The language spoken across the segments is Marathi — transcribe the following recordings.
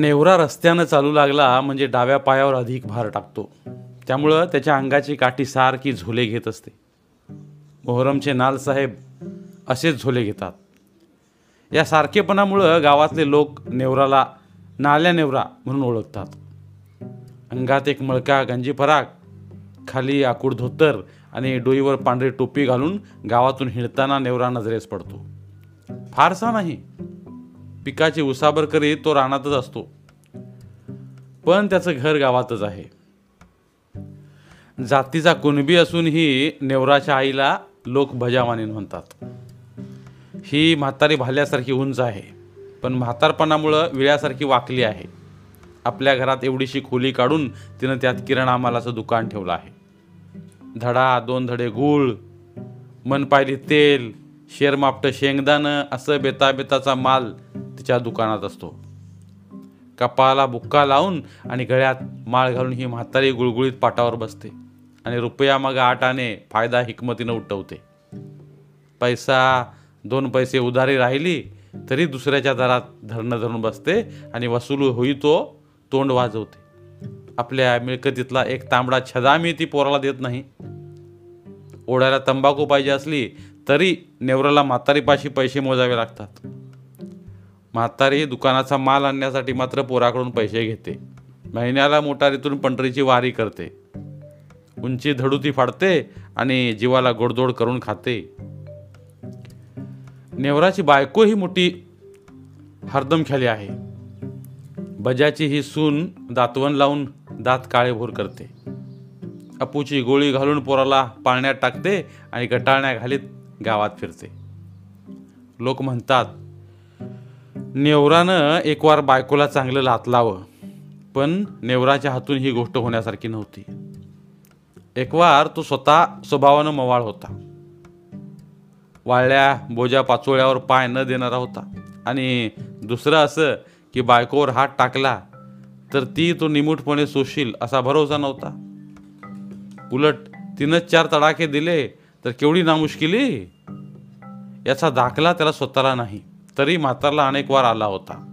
नेवरा रस्त्यानं चालू लागला म्हणजे डाव्या पायावर अधिक भार टाकतो. त्यामुळं त्याच्या अंगाची काठी सारखी झोले घेत असते. मोहरमचे नालसाहेब असेच झोले घेतात. या सारखेपणामुळं गावातले लोक नेवराला नाल्या नेवरा म्हणून ओळखतात. अंगात एक मळका गंजी फराक खाली आकूड धोतर आणि डोईवर पांढरी टोपी घालून गावातून हिंडताना नेवरा नजरेस पडतो. फारसा नाही. पिकाची उसाबर करीत तो रानातच असतो. पण त्याचं घर गावातच आहे. जातीचा कुणबी असूनही नेवराच्या आईला लोक भजावानी म्हणतात. ही म्हातारी भाल्यासारखी उंच आहे पण म्हातारपणामुळं विळ्यासारखी वाकली आहे. आपल्या घरात एवढीशी खोली काढून तिनं त्यात किराणा मालाचं दुकान ठेवलं आहे. धडा दोन धडे गूळ मन पाहिली तेल शेरमापटं शेंगदाणं असं बेताबेताचा माल तिच्या दुकानात असतो. कपाला बुक्का लावून आणि गळ्यात माळ घालून ही म्हातारी गुळगुळीत पाटावर बसते आणि रुपया मग आटाने फायदा हिकमतीनं उठवते. पैसा दोन पैसे उधारी राहिली तरी दुसऱ्याच्या दारात धरणं धरून बसते आणि वसूल होई तो तोंड वाजवते. आपल्या मिळकतीतला एक तांबडा छदामी ती पोराला देत नाही. ओढायला तंबाखू पाहिजे असली तरी नेवराला म्हातारीपाशी पैसे मोजावे लागतात. म्हातारी दुकानाचा माल आणण्यासाठी मात्र पोराकडून पैसे घेते. महिन्याला मोटारीतून पंढरीची वारी करते. उंची धडुती फाडते आणि जीवाला गोडदोड करून खाते. नेवराची बायको ही मोठी हरदमख्याली आहे. बजाची ही सून दातवण लावून दात काळेभोर करते. अपूची गोळी घालून पोराला पाळण्यात टाकते आणि गटाळण्या घालीत गावात फिरते. लोक म्हणतात नेवरानं एक वार बायकोला चांगलं लातलावं पण नेवराच्या हातून ही गोष्ट होण्यासारखी नव्हती. एक वार तो स्वतः स्वभावानं मवाळ होता. वाळल्या बोजा पाचोळ्यावर पाय न देणारा होता. आणि दुसरं असं की बायकोवर हात टाकला तर ती तो निमूटपणे सोशील असा भरोसा नव्हता. उलट तिनंच चार तडाखे दिले तर केवढी नामुश्किली याचा दाखला त्याला स्वतःला नाही. तरी म्हातारला अनेक वार आला होता.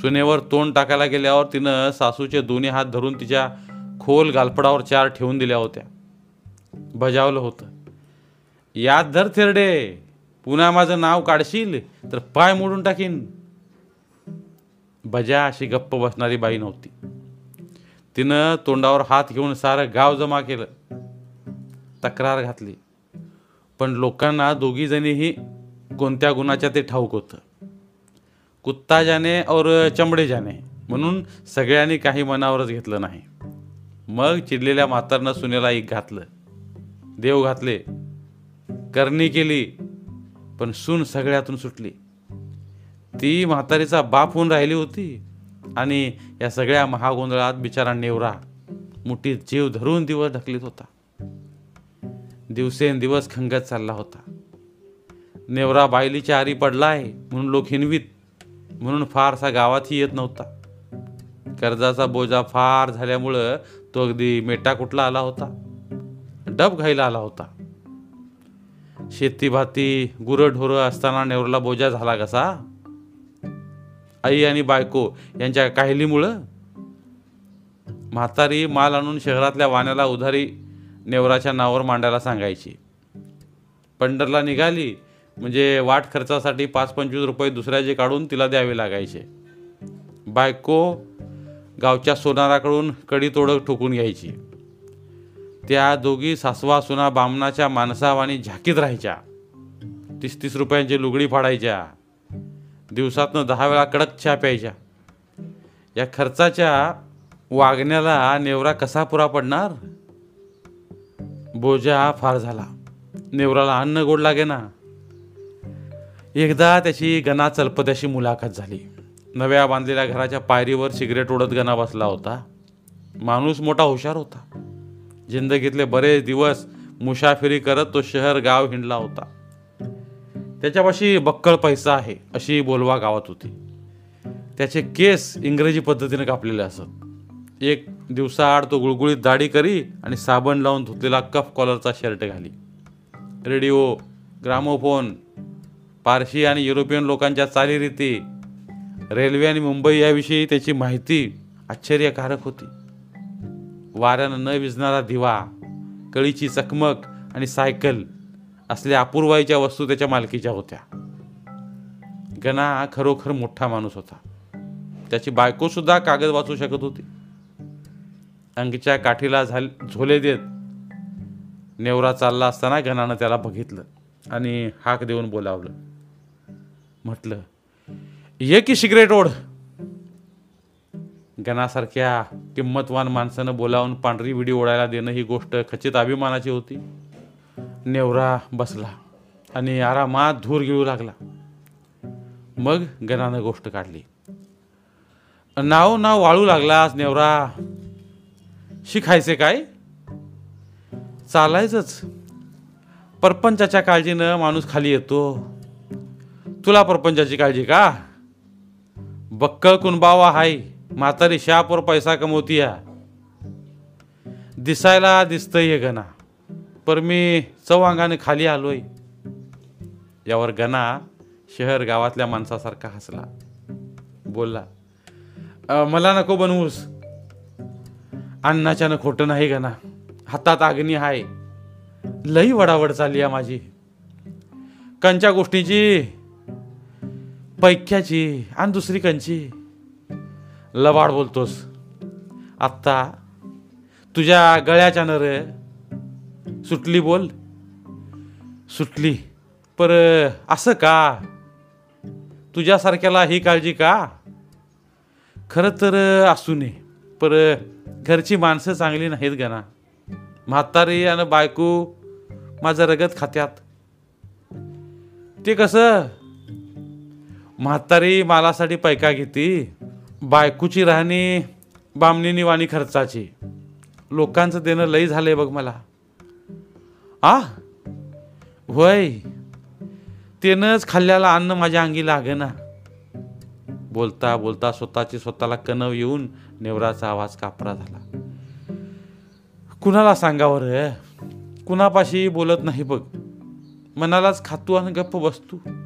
सुनेवर तोंड टाकायला गेल्यावर तिनं सासूचे दोन्ही हात धरून तिच्या खोल गालपडावर चार ठेवून दिल्या होत्या. बजावलं होतं. याद धर थेरडे पुन्हा माझं नाव काढशील तर पाय मोडून टाकीन. बजा अशी गप्प बसणारी बाई नव्हती. तिनं तोंडावर हात घेऊन सारं गाव जमा केलं. तक्रार घातली. पण लोकांना दोघी जणीही कोणत्या गुणाच्या ते ठाऊक होतं. कुत्ता जाने और चमडे जाने म्हणून सगळ्यांनी काही मनावरच घेतलं नाही. मग चिडलेल्या म्हातारनं सुनेला एक घातलं. देव घातले. करणी केली पण सून सगळ्यातून सुटली. ती म्हातारीचा बाप होऊन राहिली होती आणि या सगळ्या महागोंधळात बिचारा नेवरा मुठीत जीव धरून दिवस ढकलीत होता. दिवसेंदिवस खंगत चालला होता. नेवरा बायलीच्या आरी पडला आहे म्हणून लोक हिनवीत. म्हणून फारसा गावातही येत नव्हता. कर्जाचा बोजा फार झाल्यामुळं तो अगदी मेटा कुठला आला होता? डब घायला आला होता. शेती भाती गुरंढोरं असताना नेवरला बोजा झाला कसा? आई आणि बायको यांच्या काहिलीमुळं? म्हातारी माल आणून शहरातल्या वाण्याला उधारी नेवराच्या नावावर मांडायला सांगायची. पंढरला निघाली म्हणजे वाट खर्चासाठी पाच पंचवीस रुपये दुसऱ्याचे काढून तिला द्यावे लागायचे. बायको गावच्या सोनाराकडून कडी तोडक ठोकून घ्यायची. त्या दोघी सासवा सुना बामणाच्या माणसावानी झाकीत राहायच्या. तीस तीस रुपयांची लुगडी फाडायच्या. दिवसातनं दहा वेळा कडक चहा प्यायच्या. या खर्चाच्या वागण्याला नेवरा कसा पुरा पडणार? बोजा फार झाला. नेवराला अन्न गोड लागे ना एकदा त्याची गणा चलपत्याशी मुलाखत झाली. नव्या बांधलेल्या घराच्या पायरीवर सिगरेट ओढत गणा बसला होता. माणूस मोठा हुशार होता. जिंदगीतले बरेच दिवस मुसाफिरी करत तो शहर गाव हिंडला होता. त्याच्यापाशी बक्कळ पैसा आहे अशी बोलवा गावात होती. त्याचे केस इंग्रजी पद्धतीने कापलेले असत. एक दिवसाआड तो गुळगुळीत दाढी करी आणि साबण लावून धुतलेला कफ कॉलरचा शर्ट घाली. रेडिओ ग्रामोफोन पारशी आणि युरोपियन लोकांच्या चालीरीती रेल्वे आणि मुंबई याविषयी त्याची माहिती आश्चर्यकारक होती. वाऱ्यानं न विजणारा दिवा कळीची चकमक आणि सायकल असल्या अपूर्वाईच्या वस्तू त्याच्या मालकीच्या होत्या. गणा खरोखर मोठा माणूस होता. त्याची बायकोसुद्धा कागद वाचू शकत होती. अंगच्या काठीला झाल झोले देत नेवरा चालला असताना गणानं त्याला बघितलं आणि हाक देऊन बोलावलं. म्हटलं ये की सिगरेट ओढ. गणासारख्या किंमतवान माणसानं बोलावून पांढरी विडी ओढायला देणं ही गोष्ट खचित अभिमानाची होती. नेवरा बसला आणि आरामात धूर गिळू लागला. मग गणानं गोष्ट काढली. नाव नाव वाळू लागलास नेवरा. शिकायचे काय? चालायचंच. परपंचाच्या काळजीनं माणूस खाली येतो. तुला प्रपंचाची काळजी का? बक्कळ कुणबावा हाय म्हातारी शापवर पैसा कमवतीया. दिसायला दिसतंय गणा पर मी चौअंगाने खाली आलोय. यावर गणा शहर गावातल्या माणसासारखा हसला. बोलला मला नको बनवूस. अन्नाच्यानं खोटं नाही गणा हातात अग्नी हाय. लई वडावड चालली आहे माझी. कंच्या गोष्टीची पैक्याची आणि दुसरी कंची लबाड बोलतोस. आत्ता तुझ्या गळ्याच्या नर सुटली बोल. सुटली. पर असं का? तुझ्यासारख्याला ही काळजी का? खरं तर असू नये पर घरची माणसं चांगली नाहीत गणा. म्हातारी आणि बायको माझं रगत खात्यात. ते कसं? म्हातारी मालासाठी पैका घेती. बायकोची राहणी बामणीनी वाणी खर्चाची. लोकांचं देणं लई झालंय बघ मला. आ? होय तेनंच खाल्ल्याला अन्न माझ्या अंगी लागेना. बोलता बोलता स्वतःची स्वतःला कणव येऊन नेवराचा आवाज कापरा झाला. कुणाला सांगावं रे कुणापाशी बोलत नाही बघ. मनालाच खातू आणि गप्प बसतू.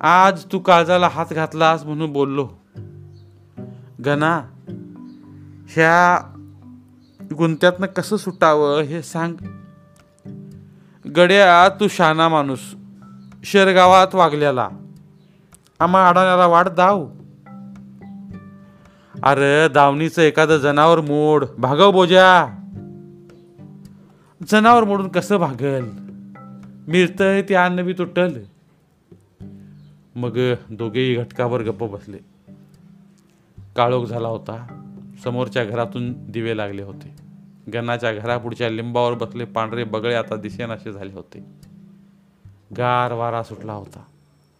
आज तू काळजाला हात घातलास म्हणून बोललो. गणा ह्या गुंत्यातनं कसं सुटावं हे सांग. गड्या तू शाना माणूस. शेरगावात वागल्याला. आम्हा अडाण्याला वाट दाव. अरे दावणीचं एखादं जनावर मोड. भागव बोजा. जनावर मोडून कसं भागल? मिळतंय ते अन्न बी तुटल. मग दोघेही घटकावर गप्प बसले. काळोख झाला होता. समोरच्या घरातून दिवे लागले होते. गणाच्या घरापुढच्या लिंबावर बसले पांढरे बगळे आता दिसेनासे झाले होते. गार वारा सुटला होता.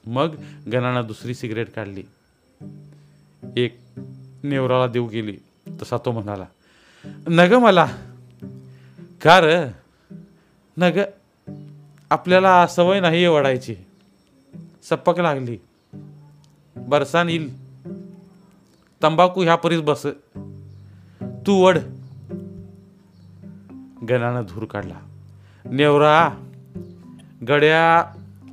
मग गणानं दुसरी सिगरेट काढली. एक नेवराला देऊ गेली. तसा तो म्हणाला नग मला. कार नग आपल्याला सवय नाही वडायची. सपक लागली. बरसान येईल. तंबाखू ह्या परीस बस. तू वड गणानं धूर काढला. नेवरा गड्या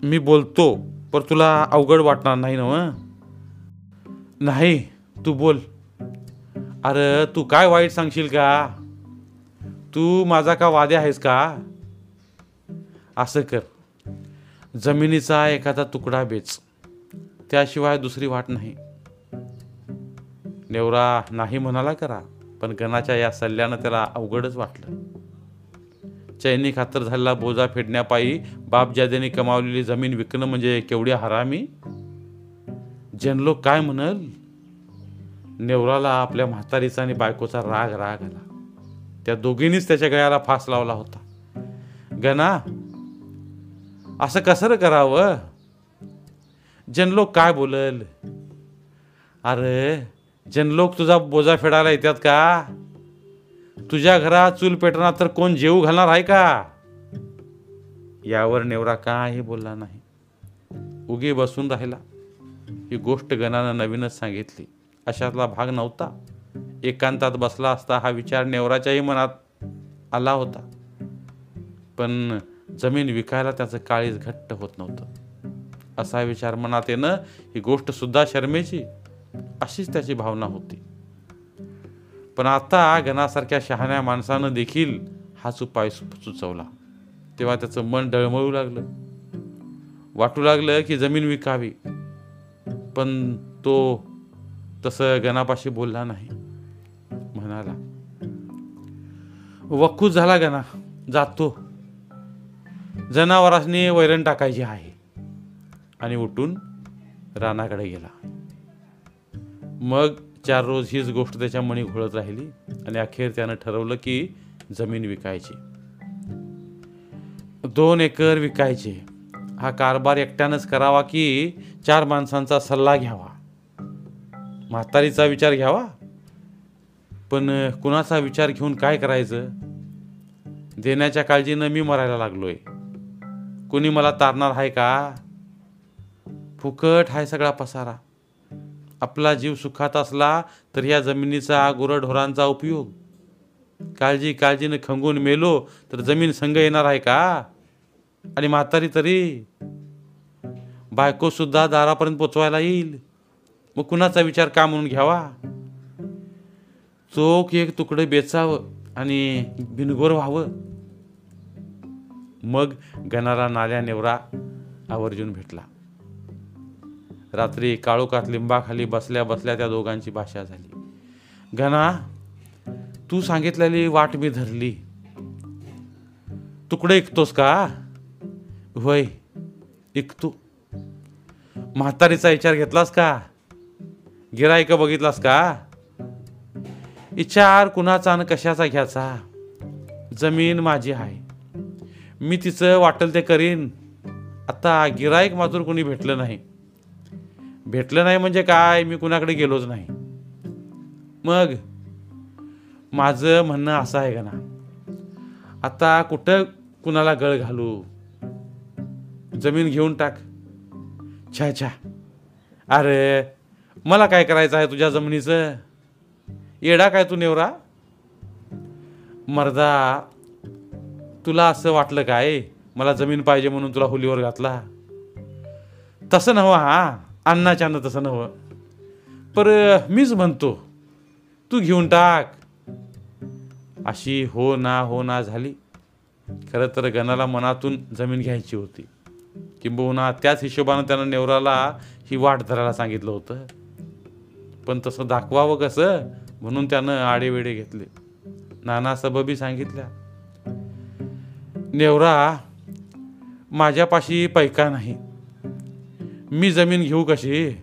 मी बोलतो पर तुला अवघड वाटणार नाही ना नाही तू बोल. अरे तू काय वाईट सांगशील का? तू माझा का वादे आहेस का? असं कर. जमिनीचा एखादा तुकडा बेच. त्याशिवाय दुसरी वाट नाही. नेवरा नाही म्हणाला करा पण गणाच्या या सल्ल्यानं त्याला अवघडच वाटलं. चैनी खातर झालेला बोजा फेडण्यापायी बापजादेने कमावलेली जमीन विकणं म्हणजे केवढी हरामी? जनलो काय म्हणल? नेवराला आपल्या म्हातारीचा आणि बायकोचा राग राग आला. त्या दोघींनीच त्याच्या गळ्याला फास लावला होता. गणा असं कसं करावं? जनलोक काय बोलल? अरे जनलोक तुझा बोजा फेडायला येतात का? तुझ्या घरात चूल पेटणार तर कोण जेऊ घालणार आहे का? यावर नेवरा काही बोलला नाही. उगी बसून राहिला. ही गोष्ट गणानं नवीनच सांगितली. अशातला भाग नव्हता. एकांतात बसला असता हा विचार नेवराच्याही मनात आला होता. पण जमीन विकायला त्याचं काळीज घट्ट होत नव्हतं. असा विचार मनात येणं ही गोष्ट सुद्धा शर्मेची अशीच त्याची भावना होती. पण आता गणासारख्या शहाण्या माणसानं देखील हाच उपाय सुचवला. तेव्हा त्याचं मन डळमळू लागलं. वाटू लागलं की जमीन विकावी. पण तो तसं गणापाशी बोलला नाही. म्हणाला वक्कूच झाला गणा जातो. जनावरांनी वैरण टाकायची आहे. आणि उठून रानाकडे गेला. मग चार रोज हीच गोष्ट त्याच्या मणी घोळत राहिली आणि अखेर त्यानं ठरवलं की जमीन विकायची. दोन एकर विकायचे. हा कारभार एकट्यानंच करावा की चार माणसांचा सल्ला घ्यावा? म्हातारीचा विचार घ्यावा? पण कुणाचा विचार घेऊन काय करायचं? देण्याच्या काळजीनं मी मरायला लागलोय. कुणी मला तारणार आहे का? फुकट हाय सगळा पसारा. आपला जीव सुखात असला तर या जमिनीचा गुरढोरांचा उपयोग. काळजी काळजीनं खंगून मेलो तर जमीन संघ येणार आहे का? आणि म्हातारी तरी? बायको सुद्धा दारापर्यंत पोचवायला येईल. मग कुणाचा विचार का म्हणून घ्यावा? चोख एक तुकडे बेचावं आणि बिनगोर व्हावं. मग गणारा नाल्या नेवरा आवर्जून भेटला. रात्री काळोखात लिंबाखाली बसल्या बसल्या त्या दोघांची भाषा झाली. घना तू सांगितलेली वाट मी धरली. तुकडे ऐकतोस का? होय ऐकतो म्हातारीचा विचार घेतलास का? गिरायक बघितलास का? विचार कुणाचा आणि कशाचा घ्यायचा? जमीन माझी आहे. मी तिचं वाटेल ते करीन. आता गिरायक मात्र कुणी भेटलं नाही. भेटलं नाही म्हणजे काय? मी कुणाकडे गेलोच नाही. मग माझं म्हणणं असं आहे का ना? आता कुठं कुणाला गळ घालू? जमीन घेऊन टाक. छा छा. अरे मला काय करायचं आहे तुझ्या जमिनीचं? येडा काय तू नेवरा? मर्दा तुला असं वाटलं काय मला जमीन पाहिजे म्हणून तुला हुलीवर घातला? तसं नव्हं हा. अन्नाच्यानं तसं नव्हं. पर मीच म्हणतो तू घेऊन टाक. अशी हो ना हो ना झाली. खरं तर गणाला मनातून जमीन घ्यायची होती. किंबहुना त्याच हिशोबानं त्यानं नेवराला ही वाट धरायला सांगितलं होतं. पण तसं दाखवावं कसं म्हणून त्यानं आडेवेडे घेतले. नाना सबबी सांगितल्या. नेवरा माझ्यापाशी पैका नाही. मी जमीन घेऊ कशी?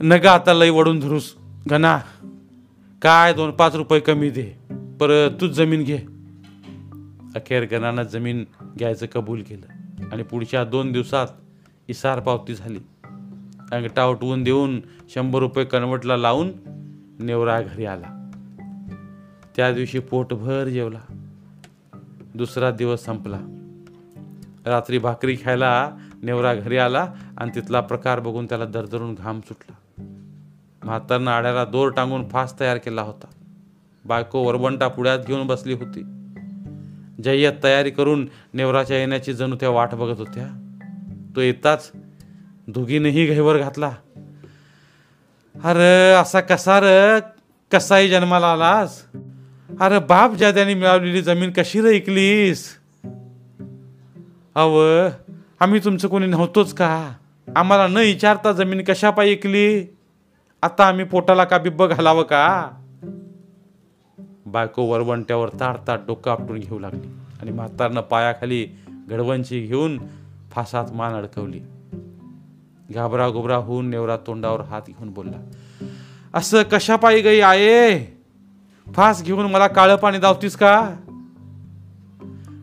नका आता लई वडून धरूस घना. काय दोन पाच रुपये कमी दे पर तूच जमीन घे. अखेर गणानं जमीन घ्यायचं कबूल केलं आणि पुढच्या दोन दिवसात इसार पावती झाली. अंगठा उठवून देऊन शंभर रुपये कन्वर्टला लावून नेवरा घरी आला. त्या दिवशी पोटभर जेवला. दुसरा दिवस संपला. रात्री भाकरी खायला नेवरा घरी आला आणि तिथला प्रकार बघून त्याला दरदरून घाम सुटला. म्हातारनं आड्याला दोर टांगून फास तयार केला होता. बायको वरबंटा पुढ्यात घेऊन बसली होती. जय्यत तयारी करून नेवराच्या येण्याची जणू त्या वाट बघत होत्या. तो येताच दोघीनेही घैवर घातला. अरे असा कसा र? कसाही जन्माला आलास? अरे बाप ज्याद्याने मिळवलेली जमीन कशी र ऐकलीस अव आम्ही तुमचं कोणी नव्हतोच का? आम्हाला न विचारता जमीन कशा पायी ऐकली आता आम्ही पोटाला का बिब्ब घालावं का? बायको वरवंट्यावर ताडताड डोकं आपटून घेऊ लागली आणि म्हातारनं पायाखाली घडवंची घेऊन फासात मान अडकवली. घाबरा गुबरा होऊन नेवरा तोंडावर हात घेऊन बोलला असं कशा पायी गई आहे? फास घेऊन मला काळं पाणी दावतीस का?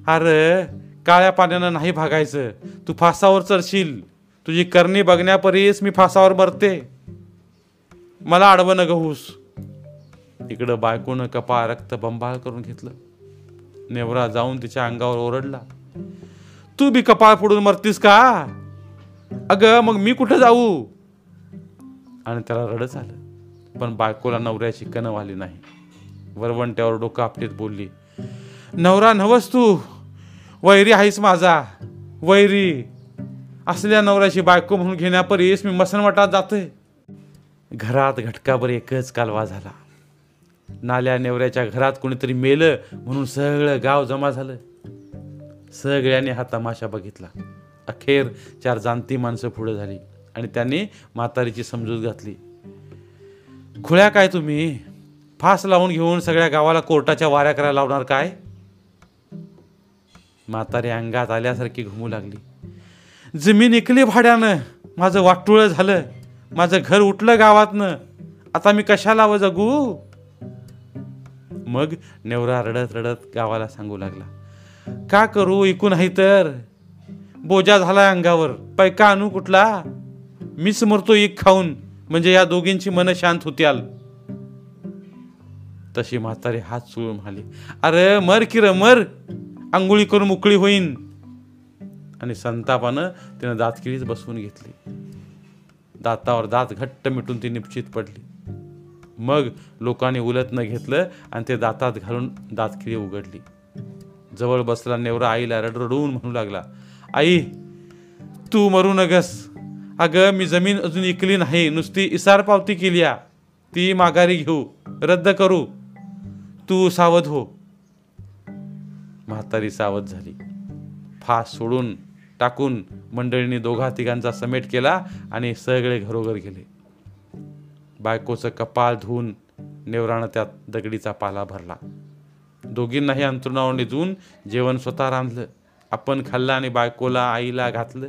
अरे काळ्या पाण्यानं नाही भागायचं. तू फासावर चढशील. तुझी करणी बघण्यापरीस मी फासावर मरते. मला आडवं न गहूस इकडं बायकोनं कपा रक्त बंबाळ करून घेतलं. नेवरा जाऊन तिच्या अंगावर ओरडला. तू बी कपाळ फोडून मरतीस का? अगं मग मी कुठं जाऊ? आणि त्याला रडच आलं पण बायकोला नवऱ्याची कणव आली नाही. वरवंट्यावर डोकं आपटीत बोलली. नवरा नवस तू. वैरी आहेस माझा. वैरी. असल्या नवऱ्याची बायको म्हणून घेण्यापरीस मी मसनवटात जातोय. घरात घटकाभर एकच कालवा झाला. नाल्या नेवऱ्याच्या घरात कोणीतरी मेलं म्हणून सगळं गाव जमा झालं. सगळ्यांनी हा तमाशा बघितला. अखेर चार जाणती माणसं पुढे झाली आणि त्यांनी म्हातारीची समजूत घातली. खुळ्या काय तुम्ही? फास लावून घेऊन सगळ्या गावाला कोर्टाच्या वाऱ्या करायला लावणार काय? म्हातारी अंगात आल्यासारखी घुमू लागली. जमीन इकली भाड्यानं माझं वाटुळं झालं. माझं घर उठलं गावातनं. आता मी कशाला व जगू? मग नेवरा रडत रडत गावाला सांगू लागला. का करू ऐकू नाही तर? बोजा झाला अंगावर. पैका आणू कुठला? मीच मरतो एक खाऊन. म्हणजे या दोघींची मन शांत होत्याल. तशी म्हातारी हात चुळून म्हणाली अरे मर की र मर. आंघोळी करून मोकळी होईन. आणि संतापानं तिनं दातकिळीच बसवून घेतली. दातावर दात घट्ट मिटून ती निश्चित पडली. मग लोकांनी उलत न घेतलं आणि ते दातात घालून दातखिळी उघडली. जवळ बसला नेवरा आईला रडरडून म्हणू लागला आई तू मरू नगस. अगं मी जमीन अजून इकली नाही. नुसती इसार पावती केली आ. ती माघारी घेऊ. रद्द करू. तू सावध हो. म्हातारी सावध झाली. फास सोडून टाकून मंडळींनी दोघा तिघांचा समेट केला आणि सगळे घरोघर गेले. बायकोचं कपाळ धुवून नेवरानं त्यात दगडीचा पाला भरला. दोघींनाही अंतरुणावर निजून जेवण स्वतः रांधलं आपण खाल्लं आणि बायकोला आईला घातलं.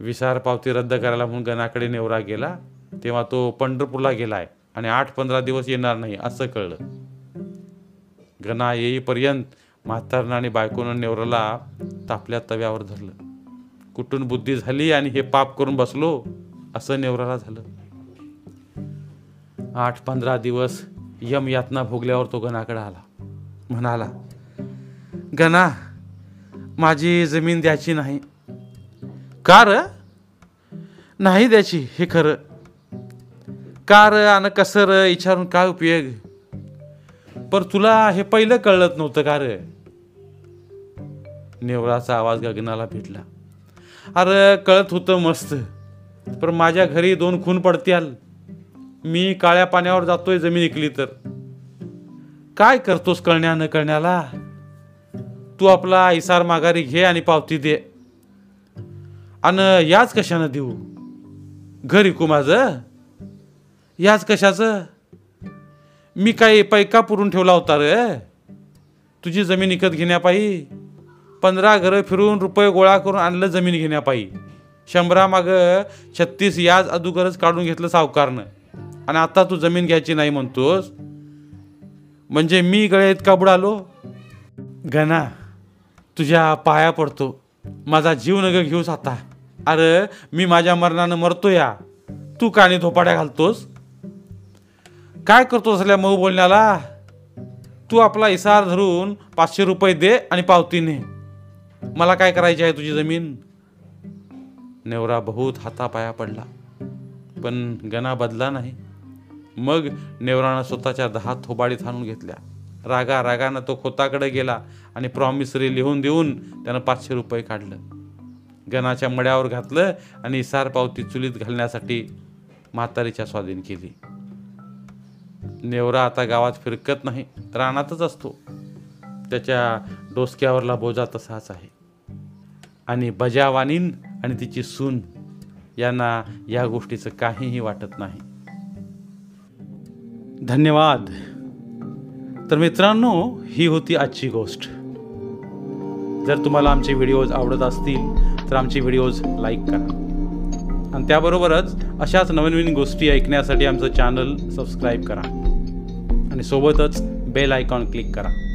विसार पावती रद्द करायला म्हणून गणाकडे नेवरा गेला. तेव्हा तो पंढरपूरला गेलाय. आणि आठ पंधरा दिवस येणार नाही असं कळलं. गणा येईपर्यंत म्हातारनं आणि बायकोनं नेवराला तापल्या तव्यावर धरलं. कुठून बुद्धी झाली आणि हे पाप करून बसलो असं नेवराला झालं. आठ पंधरा दिवस यम यातना भोगल्यावर तो गणाकडे आला. म्हणाला गणा माझी जमीन द्यायची नाही. का र? नाही द्यायची हे खरं. का आणि कसं र विचारून काय उपयोग? पर तुला हे पहिलं कळत नव्हतं का रे? नेवराचा आवाज गगनाला भेटला. अरे कळत होतं मस्त. पण माझ्या घरी दोन खून पडत्याल. मी काळ्या पाण्यावर जातोय जमीन इकली तर. काय करतोस कळण्या न कळण्याला? तू आपला इसार माघारी घे आणि पावती दे. आणि याच कशानं देऊ? घर इकू माझं? याच कशाचं? मी काही पैका पुरून ठेवला होता रे. तुझी जमीन विकत घेण्यापायी. पंधरा घरं फिरून रुपये गोळा करून आणलं जमीन घेण्यापायी. शंभरामागं छत्तीस याज अदुगरच काढून घेतलं सावकारनं. आणि आता तू जमीन घ्यायची नाही म्हणतोस. म्हणजे मी गळ्यात का बुडालो? गणा तुझ्या पाया पडतो. माझा जीव नग घेऊस आता. अरे मी माझ्या मरणानं मरतो या तू काणी धोपाड्या घालतोस? काय करतो असल्या मऊ बोलण्याला? तू आपला इसार धरून पाचशे रुपये दे आणि पावतीने मला काय करायची आहे तुझी जमीन? नेवरा बहुत हातापाया पडला. पण गणा बदला नाही. मग नेवरानं स्वतःच्या दहा थोबाडीत हाणून घेतल्या. रागा रागानं तो खोताकडे गेला आणि प्रॉमिसरी लिहून देऊन त्यानं पाचशे रुपये काढलं. गणाच्या मड्यावर घातलं आणि इसार पावती चुलीत घालण्यासाठी म्हातारीच्या स्वाधीन केली. नेवरा आता गावात फिरकत नाही रानातच असतो. त्याच्या डोसक्यावरला बोजा तसाच आहे. आणि बजावानीन आणि तिची सून यांना या गोष्टीचं काहीही वाटत नाही. धन्यवाद. तर मित्रांनो ही होती आजची गोष्ट. जर तुम्हाला आमचे व्हिडिओज आवडत असतील तर आमचे व्हिडिओज लाईक करा. आणि त्याबरोबरच अशाच नवनवीन गोष्टी ऐकण्यासाठी आमचं चॅनल सबस्क्राईब करा. आणि सोबतच बेल आयकॉन क्लिक करा.